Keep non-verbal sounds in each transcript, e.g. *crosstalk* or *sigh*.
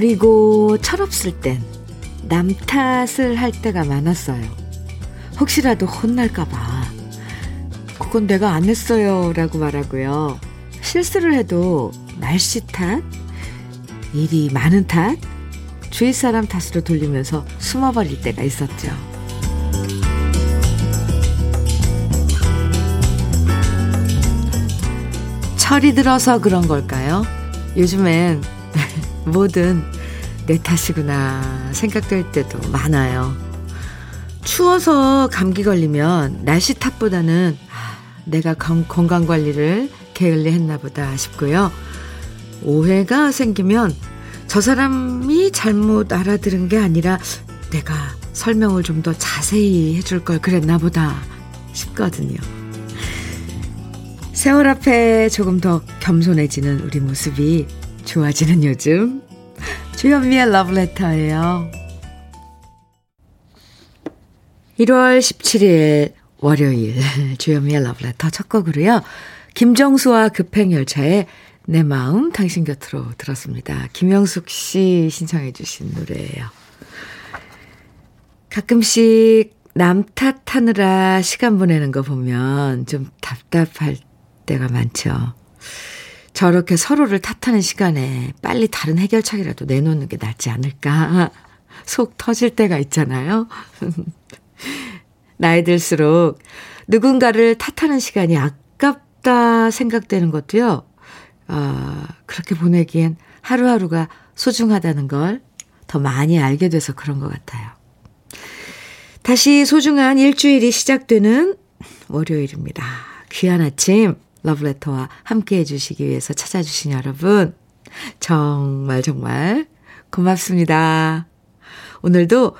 어리고 철없을 땐 남 탓을 할 때가 많았어요. 혹시라도 혼날까봐. 그건 내가 안 했어요. 라고 말하고요. 실수를 해도 날씨 탓? 일이 많은 탓? 주위 사람 탓으로 돌리면서 숨어버릴 때가 있었죠. 철이 들어서 그런 걸까요? 요즘엔 뭐든 내 탓이구나 생각될 때도 많아요. 추워서 감기 걸리면 날씨 탓보다는 아, 내가 건강 관리를 게을리 했나 보다 싶고요. 오해가 생기면 저 사람이 잘못 알아들은 게 아니라 내가 설명을 좀 더 자세히 해줄 걸 그랬나 보다 싶거든요. 세월 앞에 조금 더 겸손해지는 우리 모습이 좋아지는 요즘 주현미의 러브레터예요. 1월 17일 월요일 주현미의 러브레터 첫 곡으로요. 김정수와 급행열차의 내 마음 당신 곁으로 들었습니다. 김영숙 씨 신청해 주신 노래예요. 가끔씩 남 탓하느라 시간 보내는 거 보면 좀 답답할 때가 많죠. 저렇게 서로를 탓하는 시간에 빨리 다른 해결책이라도 내놓는 게 낫지 않을까. *laughs* 속 터질 때가 있잖아요. *laughs* 나이 들수록 누군가를 탓하는 시간이 아깝다 생각되는 것도요. 어, 그렇게 보내기엔 하루하루가 소중하다는 걸 더 많이 알게 돼서 그런 것 같아요. 다시 소중한 일주일이 시작되는 월요일입니다. 귀한 아침 러브레터와 함께 해주시기 위해서 찾아주신 여러분 정말 정말 고맙습니다. 오늘도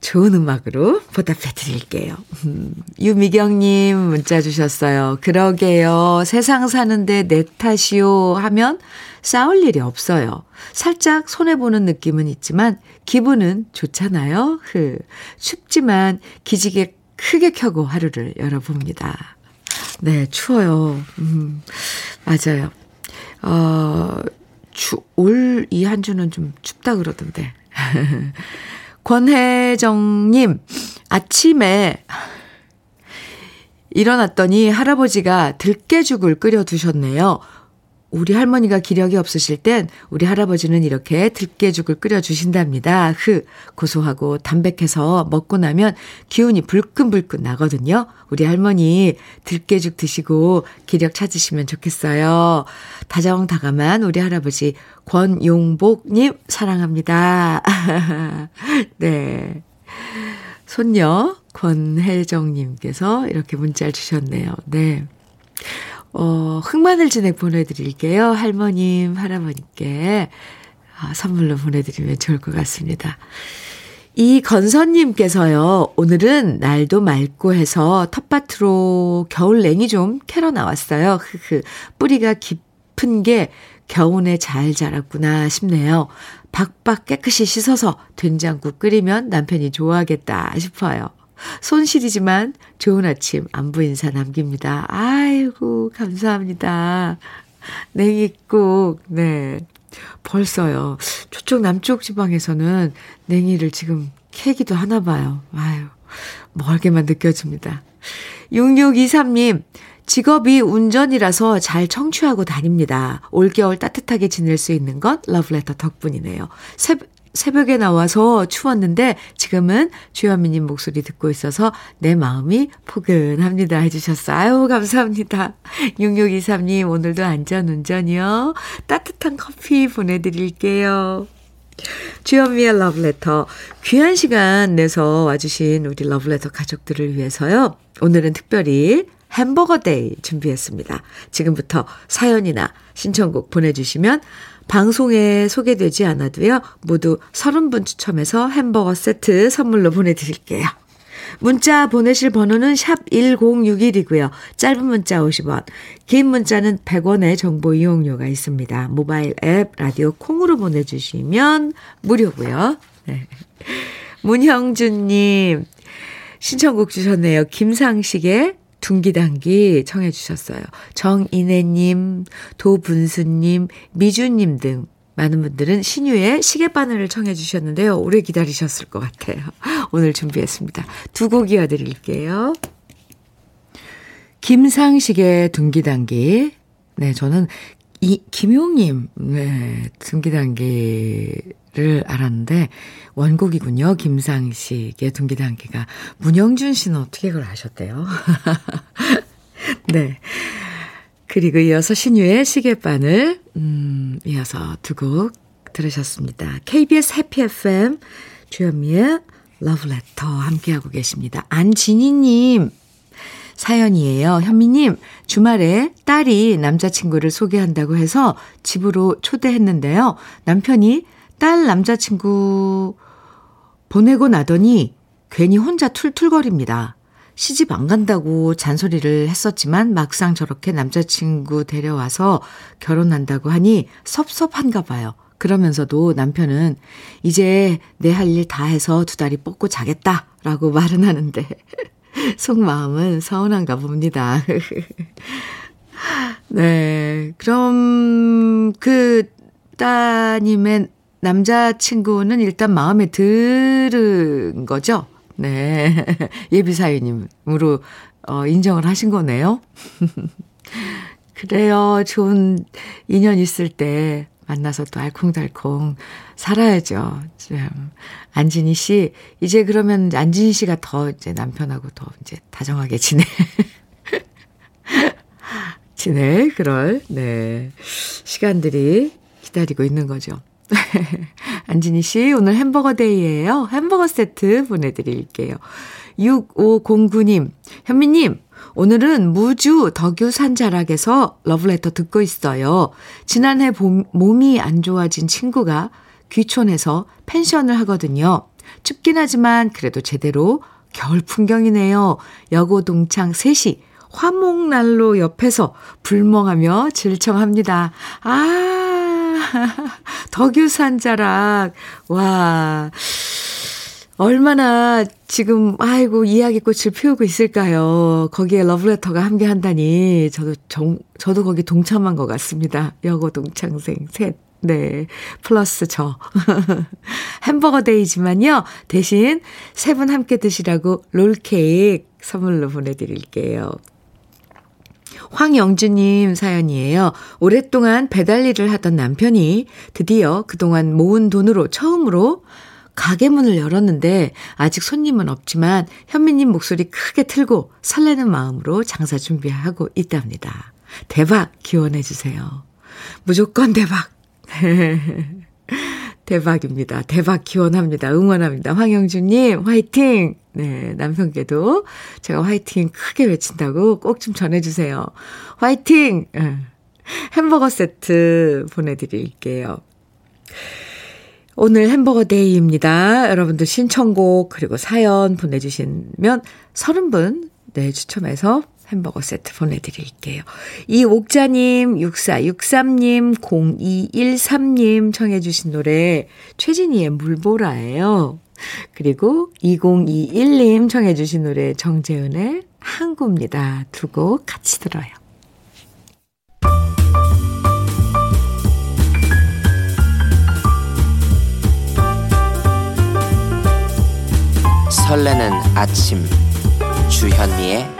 좋은 음악으로 보답해 드릴게요. 음, 유미경님 문자 주셨어요. 그러게요. 세상 사는데 내 탓이요 하면 싸울 일이 없어요. 살짝 손해보는 느낌은 있지만 기분은 좋잖아요. 흐. 춥지만 기지개 크게 켜고 하루를 열어봅니다. 네, 추워요. 음, 맞아요. 어, 주, 올 이 한 주는 좀 춥다 그러던데. *laughs* 권혜정님, 아침에 일어났더니 할아버지가 들깨죽을 끓여 두셨네요. 우리 할머니가 기력이 없으실 땐 우리 할아버지는 이렇게 들깨죽을 끓여주신답니다. 흐, 고소하고 담백해서 먹고 나면 기운이 불끈불끈 나거든요. 우리 할머니 들깨죽 드시고 기력 찾으시면 좋겠어요. 다정다감한 우리 할아버지 권용복님 사랑합니다. *laughs* 네. 손녀 권혜정님께서 이렇게 문자를 주셨네요. 네. 어, 흑마늘 진액 보내드릴게요. 할머님, 할아버님께 아, 선물로 보내드리면 좋을 것 같습니다. 이 건선님께서요, 오늘은 날도 맑고 해서 텃밭으로 겨울 냉이 좀 캐러 나왔어요. 흐흐. 뿌리가 깊은 게 겨우내 잘 자랐구나 싶네요. 박박 깨끗이 씻어서 된장국 끓이면 남편이 좋아하겠다 싶어요. 손실이지만 좋은 아침 안부 인사 남깁니다. 아이고, 감사합니다. 냉이국, 네. 벌써요. 저쪽 남쪽 지방에서는 냉이를 지금 캐기도 하나 봐요. 아유, 멀게만 느껴집니다. 6623님, 직업이 운전이라서 잘 청취하고 다닙니다. 올겨울 따뜻하게 지낼 수 있는 것 러브레터 덕분이네요. 새, 새벽에 나와서 추웠는데 지금은 주현미님 목소리 듣고 있어서 내 마음이 포근합니다 해주셨어요. 아유 감사합니다. *laughs* 6623님 오늘도 안전운전이요. 따뜻한 커피 보내드릴게요. 주현미의 러브레터 귀한 시간 내서 와주신 우리 러브레터 가족들을 위해서요. 오늘은 특별히 햄버거 day 준비했습니다. 지금부터 사연이나 신청곡 보내주시면 방송에 소개되지 않아도요. 모두 30분 추첨해서 햄버거 세트 선물로 보내드릴게요. 문자 보내실 번호는 샵 1061이고요. 짧은 문자 50원, 긴 문자는 100원의 정보 이용료가 있습니다. 모바일 앱 라디오 콩으로 보내주시면 무료고요. 네. 문형준님 신청곡 주셨네요. 김상식의 둥기단기 청해 주셨어요. 정인혜님, 도분수님, 미주님 등 많은 분들은 신유의 시계바늘을 청해 주셨는데요. 오래 기다리셨을 것 같아요. *laughs* 오늘 준비했습니다. 두 곡 이어드릴게요. 김상식의 둥기단기. 네, 저는 이, 김용님, 네, 둥기단기 를 알았는데, 원곡이군요. 김상식의 둥기단기가. 문영준 씨는 어떻게 그걸 아셨대요? *laughs* 네. 그리고 이어서 신유의 시계바늘, 음, 이어서 두 곡 들으셨습니다. KBS 해피 FM, 주현미의 러브레터 함께하고 계십니다. 안진희님, 사연이에요. 현미님, 주말에 딸이 남자친구를 소개한다고 해서 집으로 초대했는데요. 남편이 딸 남자친구 보내고 나더니 괜히 혼자 툴툴거립니다. 시집 안 간다고 잔소리를 했었지만 막상 저렇게 남자친구 데려와서 결혼한다고 하니 섭섭한가 봐요. 그러면서도 남편은 이제 내 할 일 다 해서 두 다리 뻗고 자겠다 라고 *laughs* 말은 하는데 *laughs* 속마음은 서운한가 봅니다. *laughs* 네. 그럼 그 따님의 남자친구는 일단 마음에 들은 거죠? 네. *laughs* 예비사위님으로 어, 인정을 하신 거네요. *laughs* 그래요. 좋은 인연 있을 때 만나서 또 알콩달콩 살아야죠. 참. 안진희 씨, 이제 그러면 안진희 씨가 더 이제 남편하고 더 이제 다정하게 지내. *laughs* 지내, 그럴, 네. 시간들이 기다리고 있는 거죠. *laughs* 안진희 씨, 오늘 햄버거 데이예요. 햄버거 세트 보내드릴게요. 6509님, 현미님, 오늘은 무주 덕유 산자락에서 러브레터 듣고 있어요. 지난해 봄, 몸이 안 좋아진 친구가 귀촌해서 펜션을 하거든요. 춥긴 하지만 그래도 제대로 겨울 풍경이네요. 여고 동창 셋이 화목난로 옆에서 불멍하며 질청합니다. 아, *laughs* 덕유산자락. 와. 얼마나 지금, 아이고, 이야기꽃을 피우고 있을까요? 거기에 러브레터가 함께 한다니, 저도 정, 저도 거기 동참한 것 같습니다. 여고 동창생 셋. 네. 플러스 저. *laughs* 햄버거 데이지만요. 대신 세 분 함께 드시라고 롤케이크 선물로 보내드릴게요. 황영주님 사연이에요. 오랫동안 배달 일을 하던 남편이 드디어 그동안 모은 돈으로 처음으로 가게 문을 열었는데 아직 손님은 없지만 현미님 목소리 크게 틀고 설레는 마음으로 장사 준비하고 있답니다. 대박 기원해 주세요. 무조건 대박. *laughs* 대박입니다. 대박 기원합니다. 응원합니다. 황영주님, 화이팅! 네, 남편께도 제가 화이팅 크게 외친다고 꼭 좀 전해주세요. 화이팅! 예. 햄버거 세트 보내드릴게요. 오늘 햄버거 day입니다. 여러분들 신청곡 그리고 사연 보내주시면 30분 네, 추첨해서 햄버거 세트 보내드릴게요. 이옥자님, 6463님, 0213님 청해주신 노래 최진희의 물보라예요. 그리고 2021님 청해주신 노래 정재은의 항구입니다. 두 곡 같이 들어요. 설레는 아침 주현미의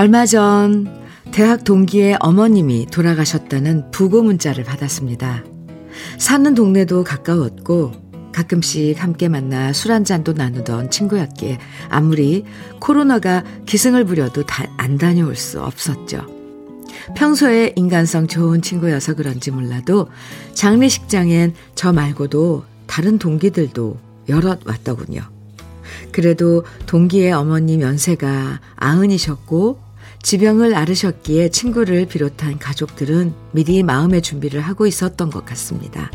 얼마 전 대학 동기의 어머님이 돌아가셨다는 부고 문자를 받았습니다. 사는 동네도 가까웠고 가끔씩 함께 만나 술 한잔도 나누던 친구였기에 아무리 코로나가 기승을 부려도 다, 안 다녀올 수 없었죠. 평소에 인간성 좋은 친구여서 그런지 몰라도 장례식장엔 저 말고도 다른 동기들도 여럿 왔더군요. 그래도 동기의 어머님 연세가 아흔이셨고 지병을 앓으셨기에 친구를 비롯한 가족들은 미리 마음의 준비를 하고 있었던 것 같습니다.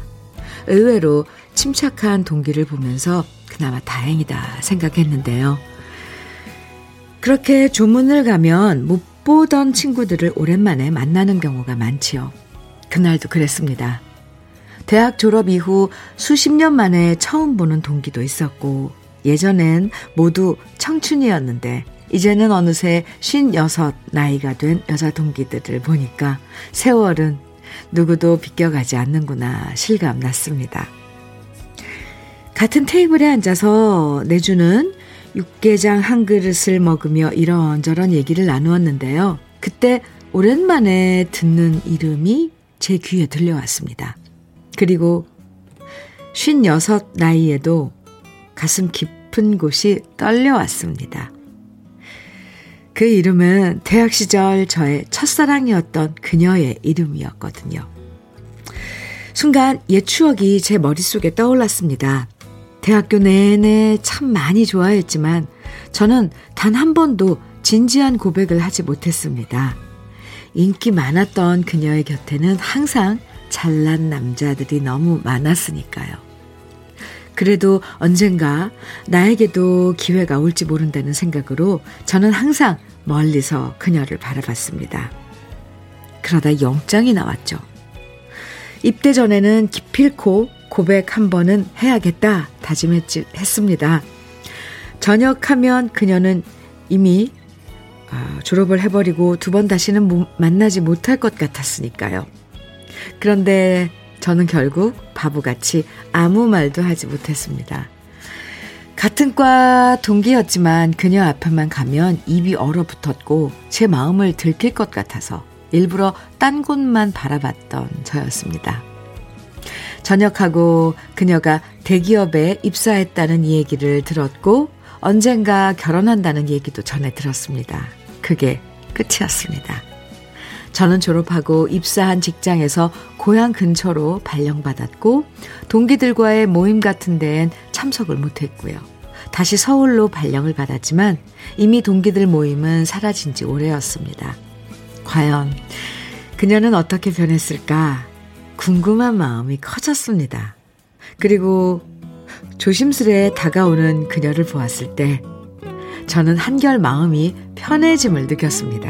의외로 침착한 동기를 보면서 그나마 다행이다 생각했는데요. 그렇게 조문을 가면 못 보던 친구들을 오랜만에 만나는 경우가 많지요. 그날도 그랬습니다. 대학 졸업 이후 수십 년 만에 처음 보는 동기도 있었고, 예전엔 모두 청춘이었는데, 이제는 어느새 56 나이가 된 여자 동기들을 보니까 세월은 누구도 비껴가지 않는구나 실감 났습니다. 같은 테이블에 앉아서 내주는 육개장 한 그릇을 먹으며 이런저런 얘기를 나누었는데요. 그때 오랜만에 듣는 이름이 제 귀에 들려왔습니다. 그리고 56 나이에도 가슴 깊은 곳이 떨려왔습니다. 그 이름은 대학 시절 저의 첫사랑이었던 그녀의 이름이었거든요. 순간 옛 추억이 제 머릿속에 떠올랐습니다. 대학교 내내 참 많이 좋아했지만 저는 단 한 번도 진지한 고백을 하지 못했습니다. 인기 많았던 그녀의 곁에는 항상 잘난 남자들이 너무 많았으니까요. 그래도 언젠가 나에게도 기회가 올지 모른다는 생각으로 저는 항상 멀리서 그녀를 바라봤습니다. 그러다 영장이 나왔죠. 입대 전에는 기필코 고백 한 번은 해야겠다 다짐했습니다. 전역하면 그녀는 이미 아, 졸업을 해버리고 두 번 다시는 만나지 못할 것 같았으니까요. 그런데 저는 결국 바보같이 아무 말도 하지 못했습니다. 같은 과 동기였지만 그녀 앞에만 가면 입이 얼어붙었고 제 마음을 들킬 것 같아서 일부러 딴 곳만 바라봤던 저였습니다. 전역하고 그녀가 대기업에 입사했다는 얘기를 들었고 언젠가 결혼한다는 얘기도 전해 들었습니다. 그게 끝이었습니다. 저는 졸업하고 입사한 직장에서 고향 근처로 발령받았고 동기들과의 모임 같은 데엔 참석을 못했고요. 다시 서울로 발령을 받았지만 이미 동기들 모임은 사라진 지 오래였습니다. 과연 그녀는 어떻게 변했을까 궁금한 마음이 커졌습니다. 그리고 조심스레 다가오는 그녀를 보았을 때 저는 한결 마음이 편해짐을 느꼈습니다.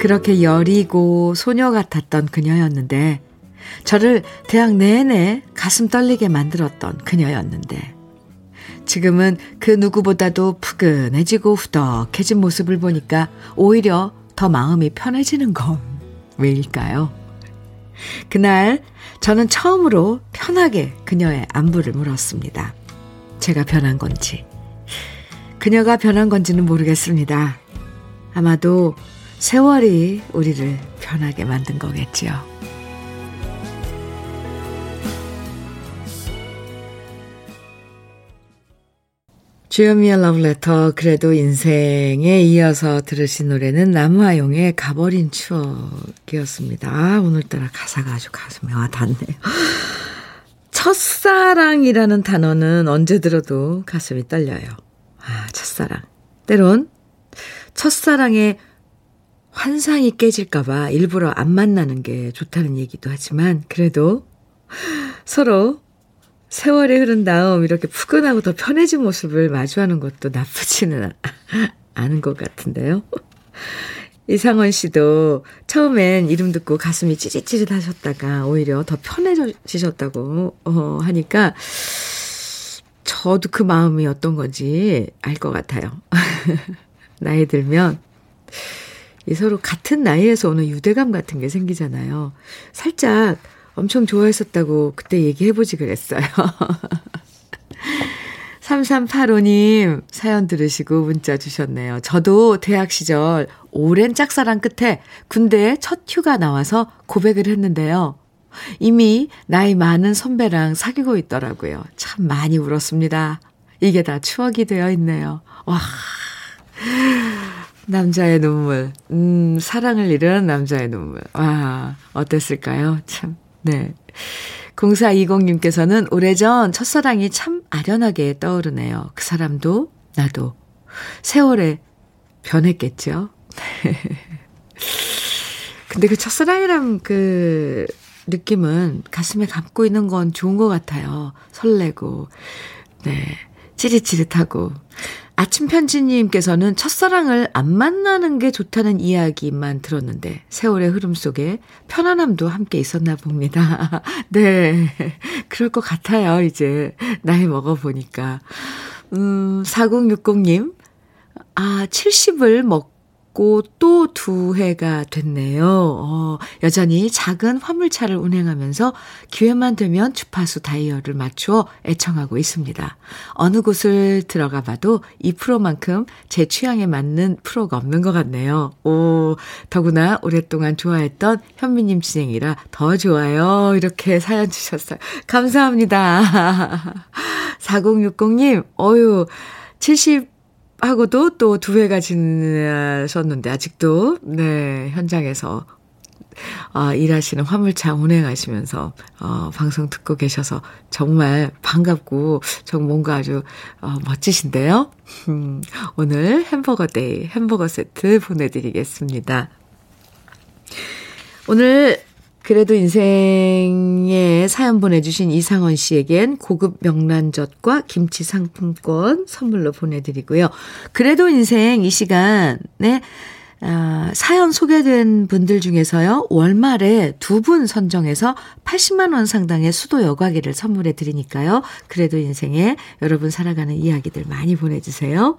그렇게 여리고 소녀 같았던 그녀였는데, 저를 대학 내내 가슴 떨리게 만들었던 그녀였는데, 지금은 그 누구보다도 푸근해지고 후덕해진 모습을 보니까 오히려 더 마음이 편해지는 건 왜일까요? 그날 저는 처음으로 편하게 그녀의 안부를 물었습니다. 제가 변한 건지, 그녀가 변한 건지는 모르겠습니다. 아마도 세월이 우리를 편하게 만든 거겠지요. 주현미의 러브레터 그래도 인생에 이어서 들으신 노래는 남화용의 가버린 추억이었습니다. 아, 오늘따라 가사가 아주 가슴에 와 닿네요. 첫사랑이라는 단어는 언제 들어도 가슴이 떨려요. 아, 첫사랑. 때론 첫사랑의 환상이 깨질까봐 일부러 안 만나는 게 좋다는 얘기도 하지만 그래도 서로 세월이 흐른 다음 이렇게 푸근하고 더 편해진 모습을 마주하는 것도 나쁘지는 않은 것 같은데요. 이상원 씨도 처음엔 이름 듣고 가슴이 찌릿찌릿 하셨다가 오히려 더 편해지셨다고 어, 하니까 저도 그 마음이 어떤 건지 알 것 같아요. *laughs* 나이 들면 이 서로 같은 나이에서 오는 유대감 같은 게 생기잖아요. 살짝 엄청 좋아했었다고 그때 얘기해보지 그랬어요. *laughs* 3385님 사연 들으시고 문자 주셨네요. 저도 대학 시절 오랜 짝사랑 끝에 군대에 첫 휴가 나와서 고백을 했는데요. 이미 나이 많은 선배랑 사귀고 있더라고요. 참 많이 울었습니다. 이게 다 추억이 되어 있네요. 와. 남자의 눈물. 음, 사랑을 잃은 남자의 눈물. 와, 어땠을까요? 참, 네. 0420님께서는 오래전 첫사랑이 참 아련하게 떠오르네요. 그 사람도, 나도. 세월에 변했겠죠? *laughs* 근데 그 첫사랑이란 그 느낌은 가슴에 감고 있는 건 좋은 것 같아요. 설레고, 네. 찌릿찌릿하고. 아침 편지님께서는 첫사랑을 안 만나는 게 좋다는 이야기만 들었는데 세월의 흐름 속에 편안함도 함께 있었나 봅니다. *laughs* 네. 그럴 것 같아요, 이제. 나이 먹어보니까. 음, 4060님. 아, 70을 먹고 있고 또 두 해가 됐네요. 어, 여전히 작은 화물차를 운행하면서 기회만 되면 주파수 다이얼을 맞추어 애청하고 있습니다. 어느 곳을 들어가 봐도 이 프로만큼 제 취향에 맞는 프로가 없는 것 같네요. 오, 더구나 오랫동안 좋아했던 현미님 진행이라 더 좋아요. 이렇게 사연 주셨어요. 감사합니다. 4060님, 어유 70 하고도 또 두 회가 지나셨는데 아직도 네 현장에서 어, 일하시는 화물차 운행하시면서 어, 방송 듣고 계셔서 정말 반갑고 정 뭔가 아주 어, 멋지신데요. 음, 오늘 햄버거 day 햄버거 세트 보내드리겠습니다. 오늘 그래도 인생에 사연 보내주신 이상원 씨에겐 고급 명란젓과 김치 상품권 선물로 보내드리고요. 그래도 인생 이 시간에 아, 사연 소개된 분들 중에서요, 월말에 두 분 선정해서 80만원 상당의 수도 여과기를 선물해 드리니까요. 그래도 인생에 여러분 살아가는 이야기들 많이 보내주세요.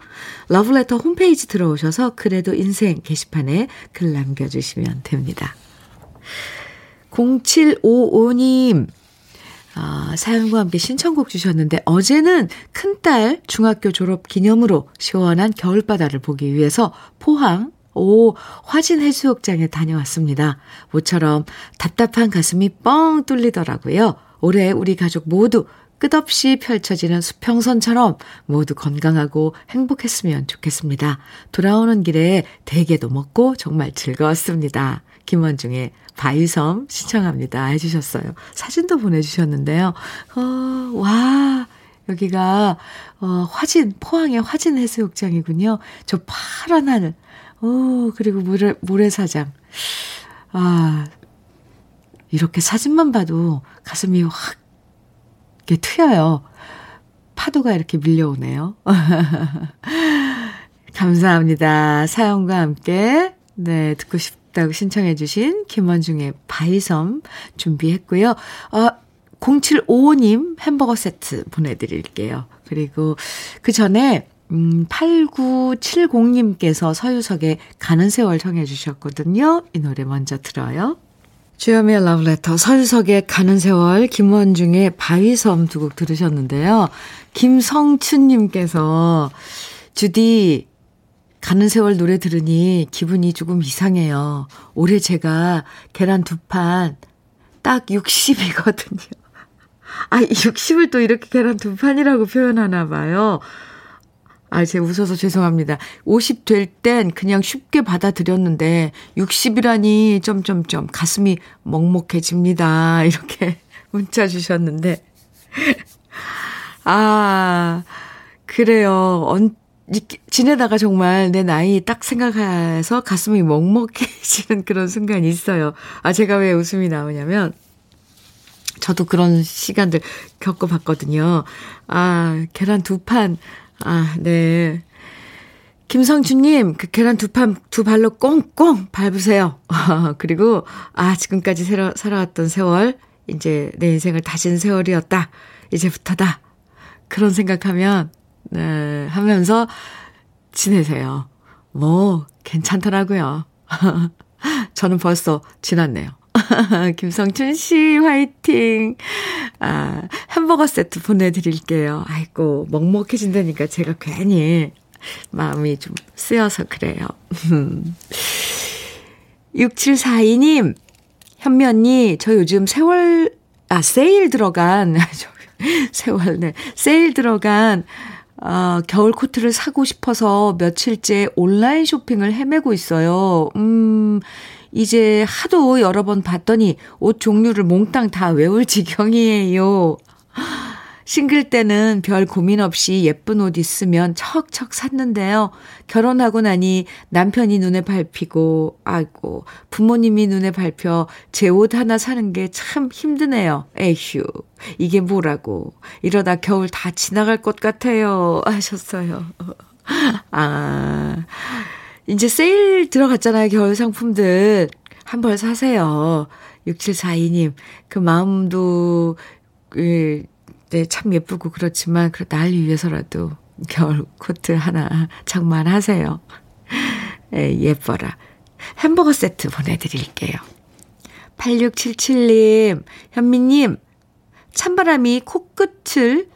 러브레터 홈페이지 들어오셔서 그래도 인생 게시판에 글 남겨주시면 됩니다. 0755님, 아, 사연과 함께 신청곡 주셨는데 어제는 큰딸 중학교 졸업 기념으로 시원한 겨울바다를 보기 위해서 포항 오, 화진 해수욕장에 다녀왔습니다. 모처럼 답답한 가슴이 뻥 뚫리더라고요. 올해 우리 가족 모두 끝없이 펼쳐지는 수평선처럼 모두 건강하고 행복했으면 좋겠습니다. 돌아오는 길에 대게도 먹고 정말 즐거웠습니다. 김원중의 바위섬 신청합니다. 해주셨어요. 사진도 보내주셨는데요. 어, 와, 여기가, 어, 화진, 포항의 화진 해수욕장이군요. 저 파란 하늘. 오, 그리고 모래, 모래사장. 아, 이렇게 사진만 봐도 가슴이 확, 이렇게 트여요. 파도가 이렇게 밀려오네요. *laughs* 감사합니다. 사연과 함께, 네, 듣고 싶 싶다고 신청해 주신 김원중의 바이섬 준비했고요. 어, 0755님 햄버거 세트 보내드릴게요. 그리고 그 전에 음, 8970님께서 서유석의 가는 세월 청해 주셨거든요. 이 노래 먼저 들어요. 주여미의 러브레터 서유석의 가는 세월 김원중의 바위섬 두 곡 들으셨는데요. 김성춘님께서 주디 가는 세월 노래 들으니 기분이 조금 이상해요. 올해 제가 계란 두 판 딱 60이거든요. 아, 60을 또 이렇게 계란 두 판이라고 표현하나 봐요. 아, 제가 웃어서 죄송합니다. 50 될 땐 그냥 쉽게 받아들였는데 60이라니 점점점 가슴이 먹먹해집니다. *laughs* 이렇게 문자 주셨는데 *laughs* 아, 그래요. 언, 지내다가 정말 내 나이 딱 생각해서 가슴이 먹먹해지는 그런 순간이 있어요. 아, 제가 왜 웃음이 나오냐면, 저도 그런 시간들 겪어봤거든요. 아, 계란 두 판. 아, 네. 김성주님, 그 계란 두 판, 두 발로 꽁꽁 밟으세요. *laughs* 그리고, 아, 지금까지 살아, 살아왔던 세월, 이제 내 인생을 다진 세월이었다. 이제부터다. 그런 생각하면 네, 하면서 지내세요. 뭐, 괜찮더라고요. *laughs* 저는 벌써 지났네요. *laughs* 김성춘 씨, 화이팅! 아, 햄버거 세트 보내드릴게요. 아이고, 먹먹해진다니까 제가 괜히 마음이 좀 쓰여서 그래요. *laughs* 6742님, 현미 언니, 저 요즘 세월, 아, 세일 들어간, 세월, 네, 세일 들어간 아, 겨울 코트를 사고 싶어서 며칠째 온라인 쇼핑을 헤매고 있어요. 음, 이제 하도 여러 번 봤더니 옷 종류를 몽땅 다 외울 지경이에요. 싱글 때는 별 고민 없이 예쁜 옷 있으면 척척 샀는데요. 결혼하고 나니 남편이 눈에 밟히고, 아이고, 부모님이 눈에 밟혀 제 옷 하나 사는 게 참 힘드네요. 에휴, 이게 뭐라고. 이러다 겨울 다 지나갈 것 같아요. 하셨어요. *laughs* 아, 이제 세일 들어갔잖아요. 겨울 상품들. 한 벌 사세요. 6742님, 그 마음도, 그, 네, 참 예쁘고 그렇지만, 그날 위해서라도 겨울 코트 하나 장만하세요. 에, *laughs* 예뻐라. 햄버거 세트 보내드릴게요. 8677님, 현미님, 찬바람이 코끝을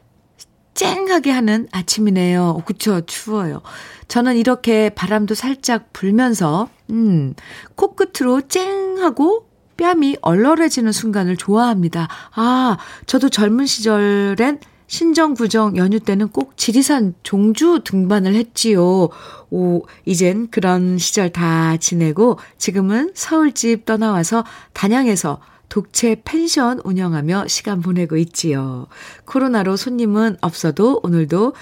쨍하게 하는 아침이네요. 그쵸, 추워요. 저는 이렇게 바람도 살짝 불면서, 음, 코끝으로 쨍하고 뺨이 얼얼해지는 순간을 좋아합니다. 아, 저도 젊은 시절엔 신정, 구정, 연휴 때는 꼭 지리산 종주 등반을 했지요. 오, 이젠 그런 시절 다 지내고 지금은 서울집 떠나와서 단양에서 독채 펜션 운영하며 시간 보내고 있지요. 코로나로 손님은 없어도 오늘도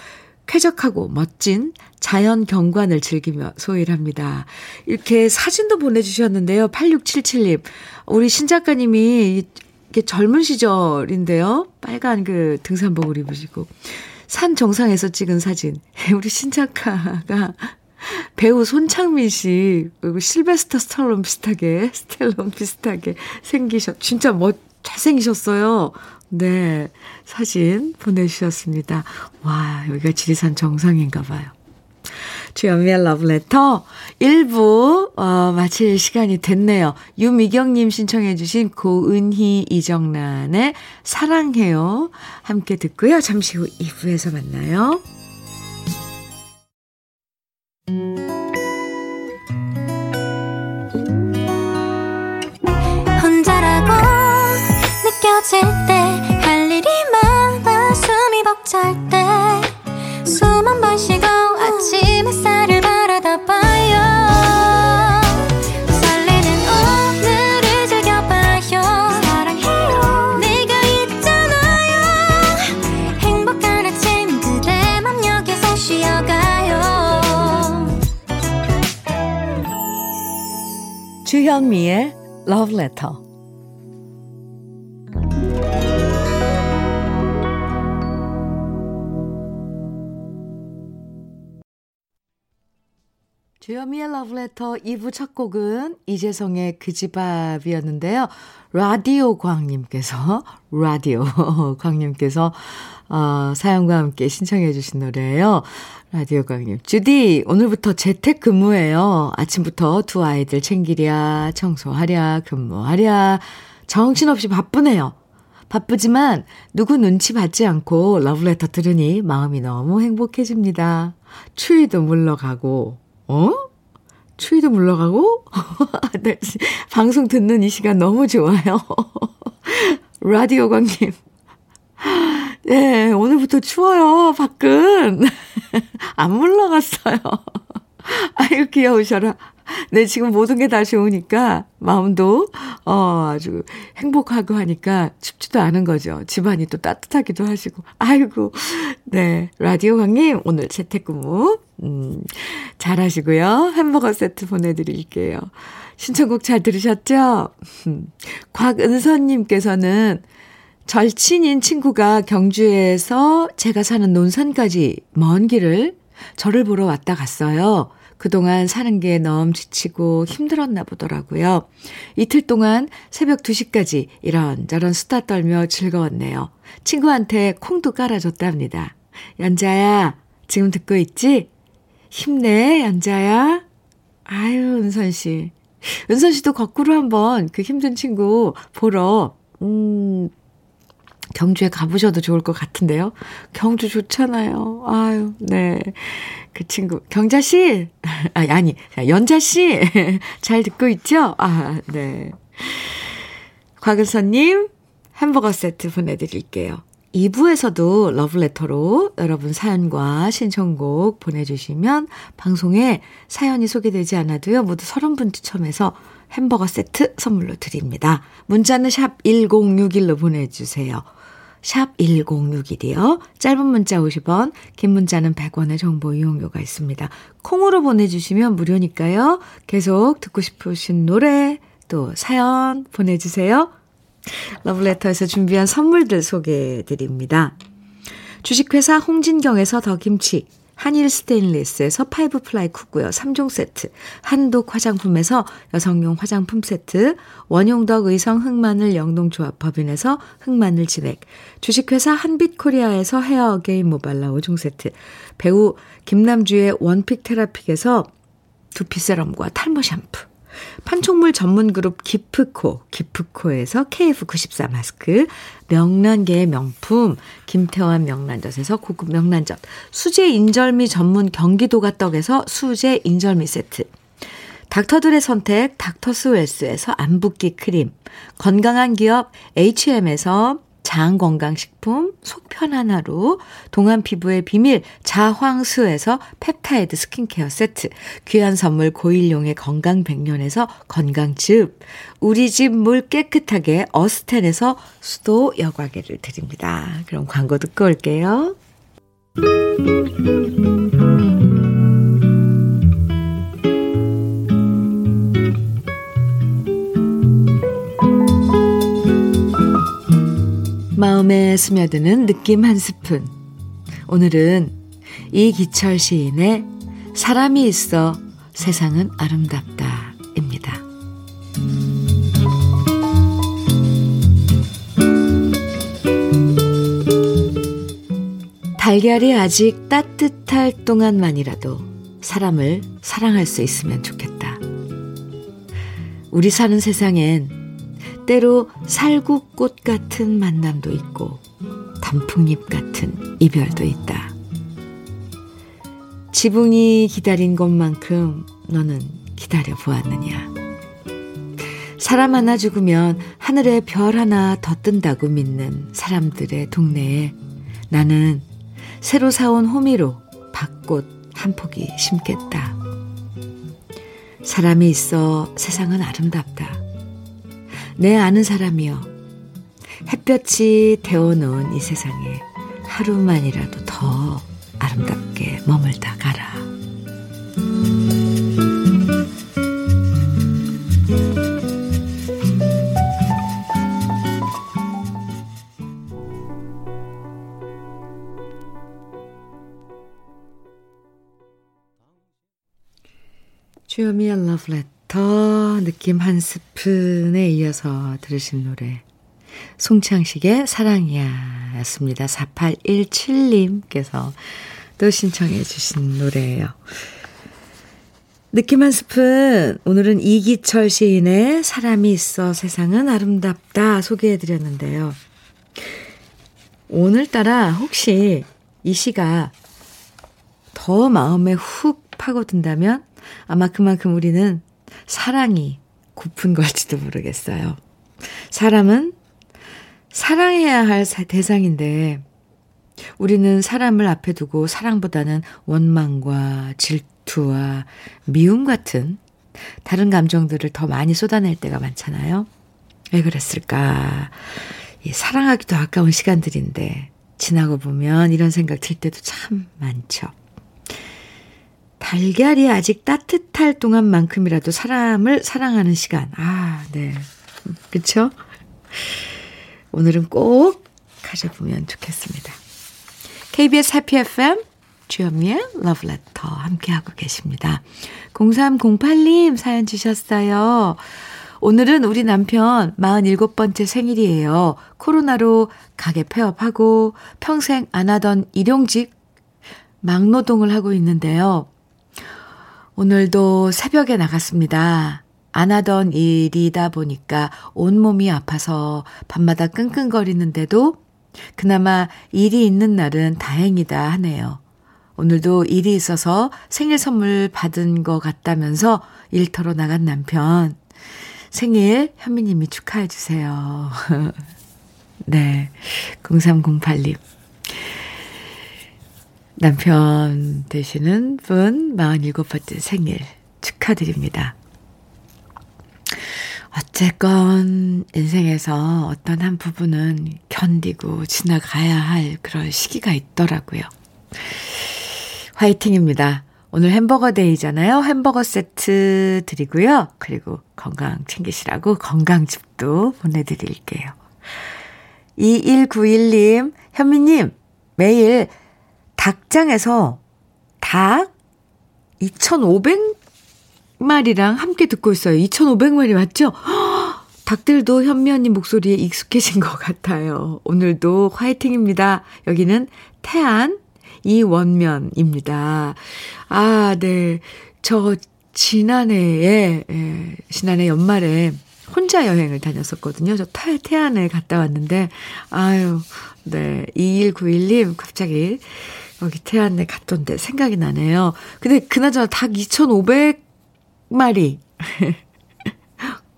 쾌적하고 멋진 자연 경관을 즐기며 소일합니다. 이렇게 사진도 보내주셨는데요. 8677님. 우리 신 작가님이 이게 젊은 시절인데요. 빨간 그 등산복을 입으시고 산 정상에서 찍은 사진. *laughs* 우리 신 작가가 배우 손창민 씨, 그리고 실베스터 스탈론 비슷하게, *laughs* 스텔론 비슷하게 생기셨, 진짜 멋, 잘생기셨어요. 네. 사진 보내주셨습니다. 와, 여기가 지리산 정상인가 봐요. 주연미의 러브레터 1부 어, 마칠 시간이 됐네요. 유미경님 신청해 주신 고은희 이정란의 사랑해요. 함께 듣고요. 잠시 후 2부에서 만나요. 쉬고 행복한 아침 그대 맘 여기서 쉬어가요. 주현미의 Love Letter. 주현미의 Letter 2부 첫 곡은 이재성의 그 집 앞이었는데요. 라디오 광님께서, *laughs* 라디오 광님께서, 어, 사연과 함께 신청해 주신 노래예요. 라디오 광님. 주디, 오늘부터 재택 근무예요. 아침부터 두 아이들 챙기랴, 청소하랴, 근무하랴. 정신없이 바쁘네요. 바쁘지만 누구 눈치 받지 않고 러브레터 들으니 마음이 너무 행복해집니다. 추위도 물러가고, 어? 추위도 물러가고? *laughs* 네, 방송 듣는 이 시간 너무 좋아요. *laughs* 라디오 광님. 네, 오늘부터 추워요, 밖은. *laughs* 안 물러갔어요. 아유, 귀여우셔라. 네, 지금 모든 게다 좋으니까 마음도, 어, 아주 행복하고 하니까 춥지도 않은 거죠. 집안이 또 따뜻하기도 하시고. 아이고. 네. 라디오 광님, 오늘 재택근무, 음, 잘 하시고요. 햄버거 세트 보내 드릴게요. 신청곡 잘 들으셨죠? 곽은선 님께서는 절친인 친구가 경주에서 제가 사는 논산까지 먼 길을 저를 보러 왔다 갔어요. 그동안 사는 게 너무 지치고 힘들었나 보더라고요. 이틀 동안 새벽 2시까지 이런저런 수다 떨며 즐거웠네요. 친구한테 콩도 깔아줬답니다. 연자야, 지금 듣고 있지? 힘내, 연자야. 아유, 은선 씨. 은선 씨도 거꾸로 한번 그 힘든 친구 보러, 음, 경주에 가보셔도 좋을 것 같은데요. 경주 좋잖아요. 아유, 네. 그 친구, 경자씨! 아, *laughs* 아니, 연자씨! *laughs* 잘 듣고 있죠? 아, 네. 곽은서님, 햄버거 세트 보내드릴게요. 2부에서도 러브레터로 여러분 사연과 신청곡 보내주시면 방송에 사연이 소개되지 않아도요, 모두 30분 추첨해서 햄버거 세트 선물로 드립니다. 문자는 샵 1061로 보내주세요. 샵 1061이요. 짧은 문자 50원, 긴 문자는 100원의 정보 이용료가 있습니다. 콩으로 보내주시면 무료니까요. 계속 듣고 싶으신 노래, 또 사연 보내주세요. 러브레터에서 준비한 선물들 소개해 드립니다. 주식회사 홍진경에서 더김치, 한일 스테인리스에서 five ply cookware 3종 세트, 한독 화장품에서 여성용 화장품 세트, 원용덕 의성 흑마늘 영농조합 법인에서 흑마늘 진액, 주식회사 한빛코리아에서 헤어 어게인 모발라 5종 세트, 배우 김남주의 원픽 테라픽에서 두피 세럼과 탈모 샴푸, 판촉물 전문 그룹 기프코, 기프코에서 KF94 마스크, 명란계의 명품, 김태환 명란젓에서 고급 명란젓, 수제 인절미 전문 경기도가 떡에서 수제 인절미 세트, 닥터들의 선택 닥터스웰스에서 안붓기 크림, 건강한 기업 H&M에서 장건강식품 속편한 하루, 동안 피부의 비밀 자황수에서 펩타이드 스킨케어 세트, 귀한 선물 고일용의 건강백년에서 건강즙, 우리 집 물 깨끗하게 어스텐에서 수도 여과기를 드립니다. 그럼 광고 듣고 올게요. 마음에 스며드는 느낌 한 스푼. 오늘은 이기철 시인의 사람이 있어 세상은 아름답다. 입니다. 달걀이 아직 따뜻할 동안만이라도 사람을 사랑할 수 있으면 좋겠다. 우리 사는 세상엔 때로 살구꽃 같은 만남도 있고 단풍잎 같은 이별도 있다. 지붕이 기다린 것만큼 너는 기다려 보았느냐. 사람 하나 죽으면 하늘에 별 하나 더 뜬다고 믿는 사람들의 동네에 나는 새로 사온 호미로 밭꽃 한 폭이 심겠다. 사람이 있어 세상은 아름답다. 내 아는 사람이여. 햇볕이 데워놓은 이 세상에 하루만이라도 더 아름답게 머물다 가라. 주요미의 러브레터 더 느낌 한 스푼에 이어서 들으신 노래 송창식의 사랑이야 였습니다. 4817님께서 또 신청해 주신 노래예요. 느낌 한 스푼 오늘은 이기철 시인의 사람이 있어 세상은 아름답다 소개해 드렸는데요. 오늘따라 혹시 이 시가 더 마음에 훅 파고든다면 아마 그만큼 우리는 사랑이 고픈 걸지도 모르겠어요. 사람은 사랑해야 할 대상인데, 우리는 사람을 앞에 두고 사랑보다는 원망과 질투와 미움 같은 다른 감정들을 더 많이 쏟아낼 때가 많잖아요. 왜 그랬을까? 사랑하기도 아까운 시간들인데, 지나고 보면 이런 생각 들 때도 참 많죠. 달걀이 아직 따뜻할 동안만큼이라도 사람을 사랑하는 시간. 아, 네. 그쵸? 오늘은 꼭 가져보면 좋겠습니다. KBS 해피 FM 주현미의 러브레터 함께하고 계십니다. 0308님 사연 주셨어요. 오늘은 우리 남편 47번째 생일이에요. 코로나로 가게 폐업하고 평생 안 하던 일용직 막노동을 하고 있는데요. 오늘도 새벽에 나갔습니다. 안 하던 일이다 보니까 온몸이 아파서 밤마다 끙끙거리는데도 그나마 일이 있는 날은 다행이다 하네요. 오늘도 일이 있어서 생일 선물 받은 것 같다면서 일터로 나간 남편. 생일 현미님이 축하해 주세요. *laughs* 네. 0308님. 남편 되시는 분 47번째 생일 축하드립니다. 어쨌건 인생에서 어떤 한 부분은 견디고 지나가야 할 그런 시기가 있더라고요. 화이팅입니다. 오늘 햄버거 데이잖아요. 햄버거 세트 드리고요. 그리고 건강 챙기시라고 건강즙도 보내드릴게요. 2191님, 현미님, 매일 닭장에서 닭 2,500마리랑 함께 듣고 있어요. 2,500마리 맞죠? *gasps* 닭들도 현미 언니 목소리에 익숙해진 것 같아요. 오늘도 화이팅입니다. 여기는 태안 이원면입니다. 아, 네. 저 지난해에, 예, 지난해 연말에 혼자 여행을 다녔었거든요. 저 태, 태안에 갔다 왔는데, 아유, 네. 2191님, 갑자기 여기 태안에 갔던데 생각이 나네요. 근데 그나저나 닭 2,500마리. *laughs*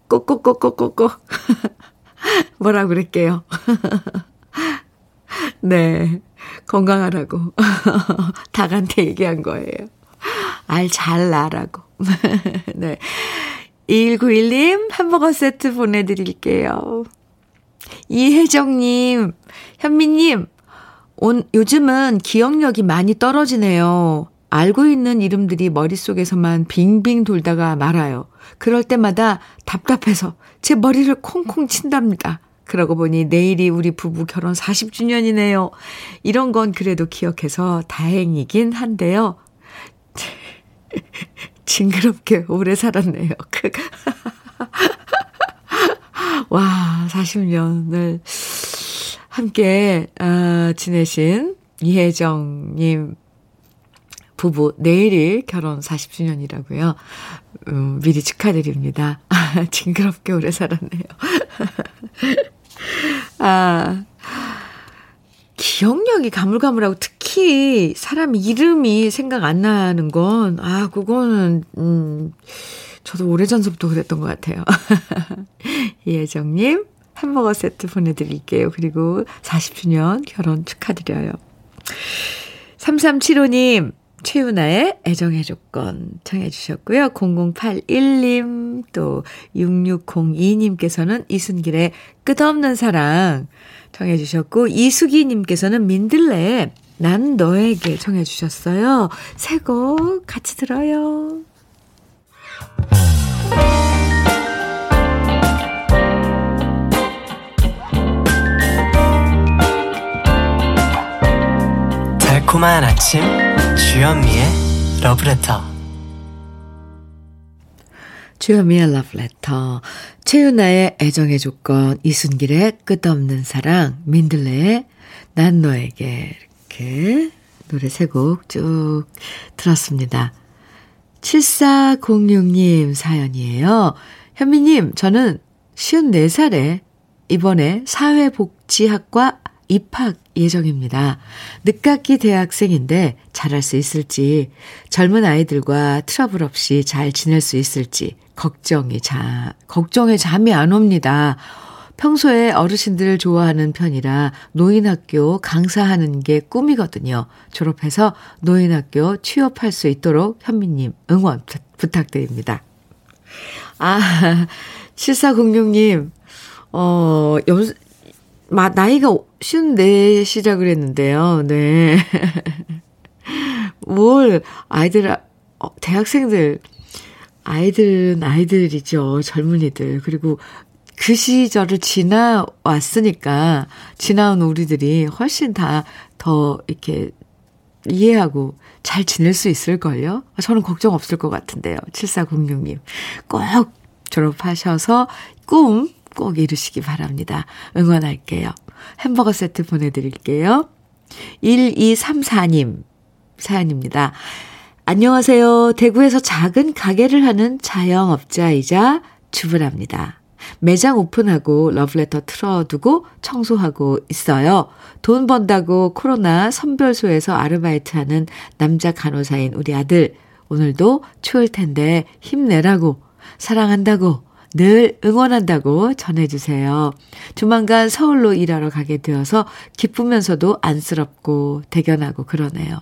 꼬꼬꼬꼬꼬꼬. *laughs* 뭐라 그럴게요. *laughs* 네. 건강하라고. 닭한테 얘기한 거예요. 알 잘 나라고. 네. 2191님 햄버거 세트 보내드릴게요. 이혜정님, 현미님, 온, 요즘은 기억력이 많이 떨어지네요. 알고 있는 이름들이 머릿속에서만 빙빙 돌다가 말아요. 그럴 때마다 답답해서 제 머리를 콩콩 친답니다. 그러고 보니 내일이 우리 부부 결혼 40주년이네요. 이런 건 그래도 기억해서 다행이긴 한데요. *laughs* 징그럽게 오래 살았네요. *laughs* 와, 40년을 함께 어, 지내신 이혜정님 부부 내일이 결혼 40주년이라고요. 음, 미리 축하드립니다. 징그럽게 오래 살았네요. *laughs* 아, 기억력이 가물가물하고 특히 사람 이름이 생각 안 나는 건, 아, 그거는, 음, 저도 오래전부터 그랬던 것 같아요. *laughs* 이혜정님, 햄버거 세트 보내드릴게요. 그리고 40주년 결혼 축하드려요. 3375님, 최윤아의 애정의 조건 청해 주셨고요. 0081님 또 6602님께서는 이순길의 끝없는 사랑 청해 주셨고 이수기님께서는 민들레의 난 너에게 청해 주셨어요. 새곡 같이 들어요. 달콤한 아침 주현미의 러브레터 주현미의 러브레터 최윤아의 애정의 조건 이순길의 끝없는 사랑 민들레의 난 너에게 이렇게 노래 세 곡 쭉 들었습니다. 7406님 사연이에요. 현미님 저는 54살에 이번에 사회복지학과 입학 예정입니다. 늦깎이 대학생인데 잘할 수 있을지, 젊은 아이들과 트러블 없이 잘 지낼 수 있을지, 걱정이 자, 걱정에 잠이 안 옵니다. 평소에 어르신들을 좋아하는 편이라 노인학교 강사하는 게 꿈이거든요. 졸업해서 노인학교 취업할 수 있도록 현미님 응원 부, 부탁드립니다. 아, *laughs* 7406님, 어, 연, 마, 나이가 쉬운 네 시작을 했는데요. 네. *laughs* 뭘, 아이들, 어, 대학생들, 아이들은 아이들이죠. 젊은이들. 그리고 그 시절을 지나왔으니까, 지나온 우리들이 훨씬 다 더 이렇게 이해하고 잘 지낼 수 있을걸요? 저는 걱정 없을 것 같은데요. 7406님. 꼭 졸업하셔서 꿈 꼭 이루시기 바랍니다. 응원할게요. 햄버거 세트 보내드릴게요. 1234님 사연입니다. 안녕하세요. 대구에서 작은 가게를 하는 자영업자이자 주부랍니다. 매장 오픈하고 러브레터 틀어두고 청소하고 있어요. 돈 번다고 코로나 선별소에서 아르바이트 하는 남자 간호사인 우리 아들. 오늘도 추울 텐데 힘내라고 사랑한다고 늘 응원한다고 전해주세요. 조만간 서울로 일하러 가게 되어서 기쁘면서도 안쓰럽고 대견하고 그러네요.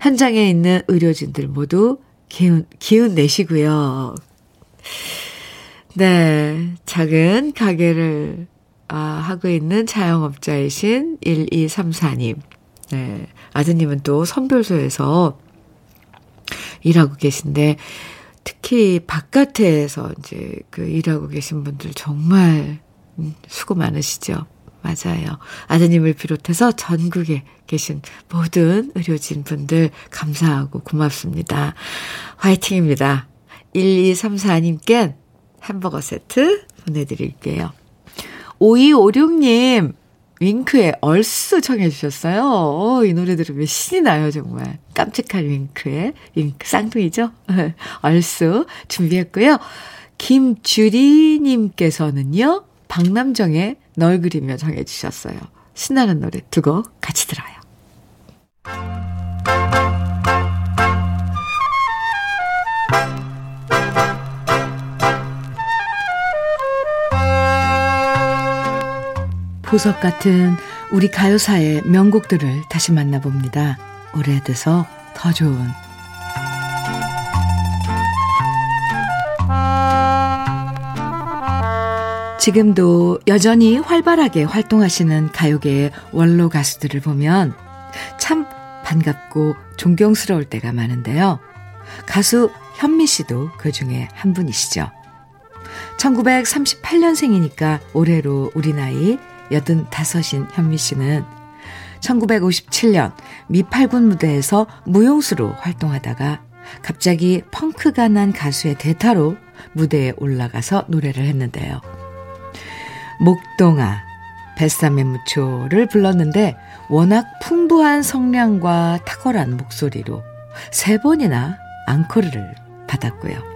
현장에 있는 의료진들 모두 기운, 기운 내시고요. 네, 작은 가게를 아, 하고 있는 자영업자이신 1234님. 네, 아드님은 또 선별소에서 일하고 계신데, 특히 바깥에서 이제 그 일하고 계신 분들 정말 음, 수고 많으시죠? 맞아요. 아드님을 비롯해서 전국에 계신 모든 의료진 분들 감사하고 고맙습니다. 화이팅입니다. 1234님께 햄버거 세트 보내드릴게요. 5256님, 윙크의 얼스 청해 주셨어요. 오, 이 노래 들으면 신이 나요, 정말. 깜찍한 윙크의, 윙크 쌍둥이죠? *laughs* 얼스 준비했고요. 김주리 님께서는요, 박남정의 널 그리며 정해 주셨어요. 신나는 노래 두 곡 같이 들어요. 보석 같은 우리 가요사의 명곡들을 다시 만나봅니다. 오래돼서 더 좋은 지금도 여전히 활발하게 활동하시는 가요계의 원로 가수들을 보면 참 반갑고 존경스러울 때가 많은데요. 가수 현미 씨도 그 중에 한 분이시죠. 1938년생이니까 올해로 우리 나이 85인 현미 씨는 1957년 미팔군 무대에서 무용수로 활동하다가 갑자기 펑크가 난 가수의 대타로 무대에 올라가서 노래를 했는데요. 목동아, 뱃삼의 무초를 불렀는데 워낙 풍부한 성량과 탁월한 목소리로 세 번이나 앙코르를 받았고요.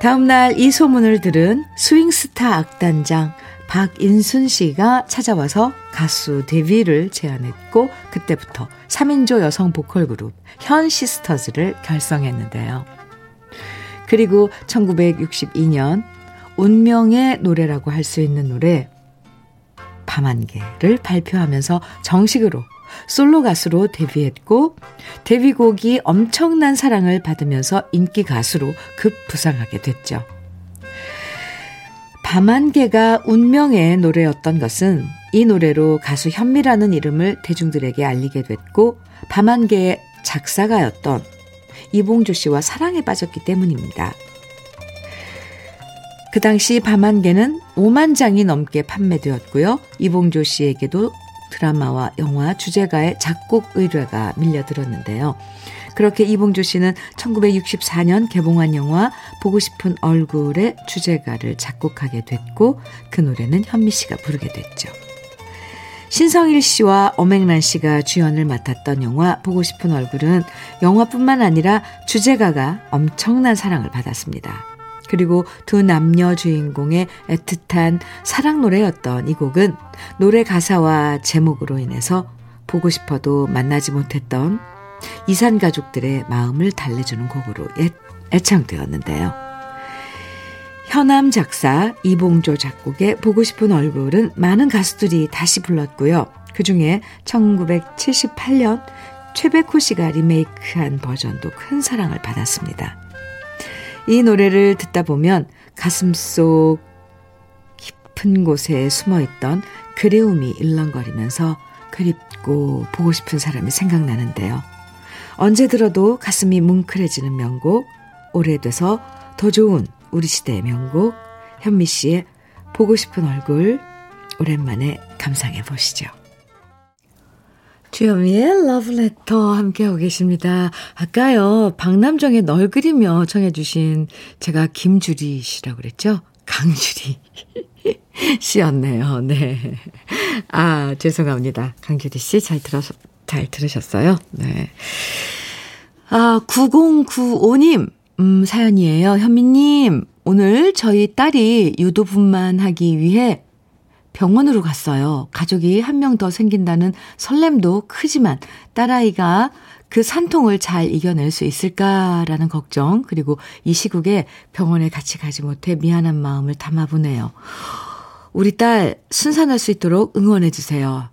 다음날 이 소문을 들은 스윙스타 악단장 박인순 씨가 찾아와서 가수 데뷔를 제안했고 그때부터 3인조 여성 보컬 그룹 현 시스터즈를 결성했는데요. 그리고 1962년 운명의 노래라고 할 수 있는 노래 밤한개를 발표하면서 정식으로 솔로 가수로 데뷔했고 데뷔곡이 엄청난 사랑을 받으면서 인기 가수로 급부상하게 됐죠. 밤한개가 운명의 노래였던 것은 이 노래로 가수 현미라는 이름을 대중들에게 알리게 됐고 밤한개의 작사가였던 이봉조 씨와 사랑에 빠졌기 때문입니다. 그 당시 밤한개는 5만 장이 넘게 판매되었고요. 이봉조 씨에게도 드라마와 영화 주제가의 작곡 의뢰가 밀려들었는데요. 그렇게 이봉조 씨는 1964년 개봉한 영화 보고 싶은 얼굴의 주제가를 작곡하게 됐고 그 노래는 현미 씨가 부르게 됐죠. 신성일 씨와 엄앵란 씨가 주연을 맡았던 영화 보고 싶은 얼굴은 영화뿐만 아니라 주제가가 엄청난 사랑을 받았습니다. 그리고 두 남녀 주인공의 애틋한 사랑 노래였던 이 곡은 노래 가사와 제목으로 인해서 보고 싶어도 만나지 못했던 이산 가족들의 마음을 달래주는 곡으로 애, 애창되었는데요. 현암 작사, 이봉조 작곡의 보고 싶은 얼굴은 많은 가수들이 다시 불렀고요. 그 중에 1978년 최백호 씨가 리메이크한 버전도 큰 사랑을 받았습니다. 이 노래를 듣다 보면 가슴 속 깊은 곳에 숨어 있던 그리움이 일렁거리면서 그립고 보고 싶은 사람이 생각나는데요. 언제 들어도 가슴이 뭉클해지는 명곡, 오래돼서 더 좋은 우리 시대의 명곡, 현미 씨의 보고 싶은 얼굴, 오랜만에 감상해 보시죠. 주현미의 러브레터 함께하고 계십니다. 아까요, 박남정의 널 그리며 청해주신 제가 김주리 씨라고 그랬죠? 강주리 *laughs* 씨였네요. 네. 아, 죄송합니다. 강주리 씨 잘 들어서, 잘 들으셨어요? 네. 아, 9095님, 음, 사연이에요. 현미님, 오늘 저희 딸이 유도분만 하기 위해 병원으로 갔어요. 가족이 한 명 더 생긴다는 설렘도 크지만 딸아이가 그 산통을 잘 이겨낼 수 있을까라는 걱정, 그리고 이 시국에 병원에 같이 가지 못해 미안한 마음을 담아보네요. 우리 딸 순산할 수 있도록 응원해주세요.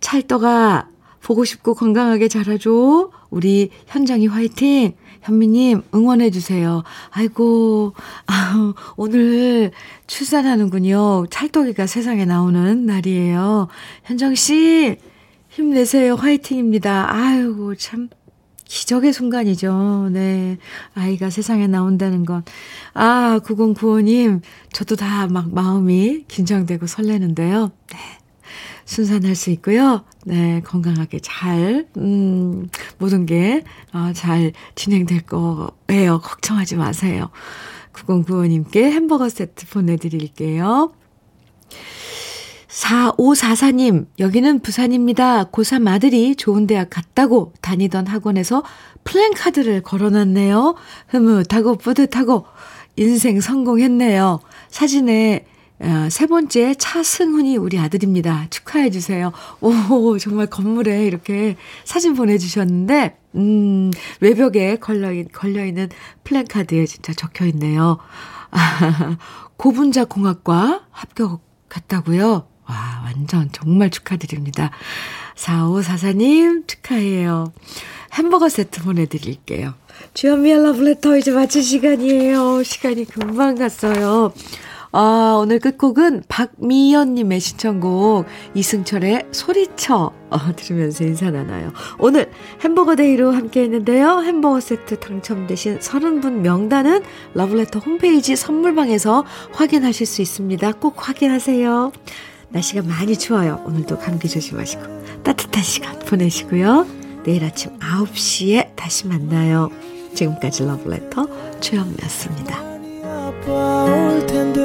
찰떡아, 보고 싶고 건강하게 자라줘. 우리 현정이 화이팅! 현미님, 응원해주세요. 아이고, 아, 오늘 출산하는군요. 찰떡이가 세상에 나오는 날이에요. 현정씨, 힘내세요. 화이팅입니다. 아이고, 참. 기적의 순간이죠. 네. 아이가 세상에 나온다는 건. 아, 9095님, 저도 다 막 마음이 긴장되고 설레는데요. 네. 순산할 수 있고요. 네, 건강하게 잘, 음, 모든 게, 어, 잘 진행될 거예요. 걱정하지 마세요. 9095님께 햄버거 세트 보내드릴게요. 4544님, 여기는 부산입니다. 고3 아들이 좋은 대학 갔다고 다니던 학원에서 플랜카드를 걸어놨네요. 흐뭇하고 뿌듯하고 인생 성공했네요. 사진에 어, 세 번째 차승훈이 우리 아들입니다. 축하해 주세요. 오, 정말 건물에 이렇게 사진 보내주셨는데, 음, 외벽에 걸려, 걸려있는 플랜카드에 진짜 적혀 있네요. 아, *laughs* 고분자 공학과 합격했다고요? 와, 완전 정말 축하드립니다. 4544님 축하해요. 햄버거 세트 보내드릴게요. 주현미의 러브레터 이제 마칠 시간이에요. 시간이 금방 갔어요. 아, 오늘 끝곡은 박미연님의 신청곡 이승철의 소리쳐 어, 들으면서 인사 나눠요. 오늘 햄버거 day로 함께 했는데요. 햄버거 세트 당첨되신 30분 명단은 러브레터 홈페이지 선물방에서 확인하실 수 있습니다. 꼭 확인하세요. 날씨가 많이 추워요. 오늘도 감기 조심하시고 따뜻한 시간 보내시고요. 내일 아침 9시에 다시 만나요. 지금까지 러브레터 최영미였습니다. 아파올 텐데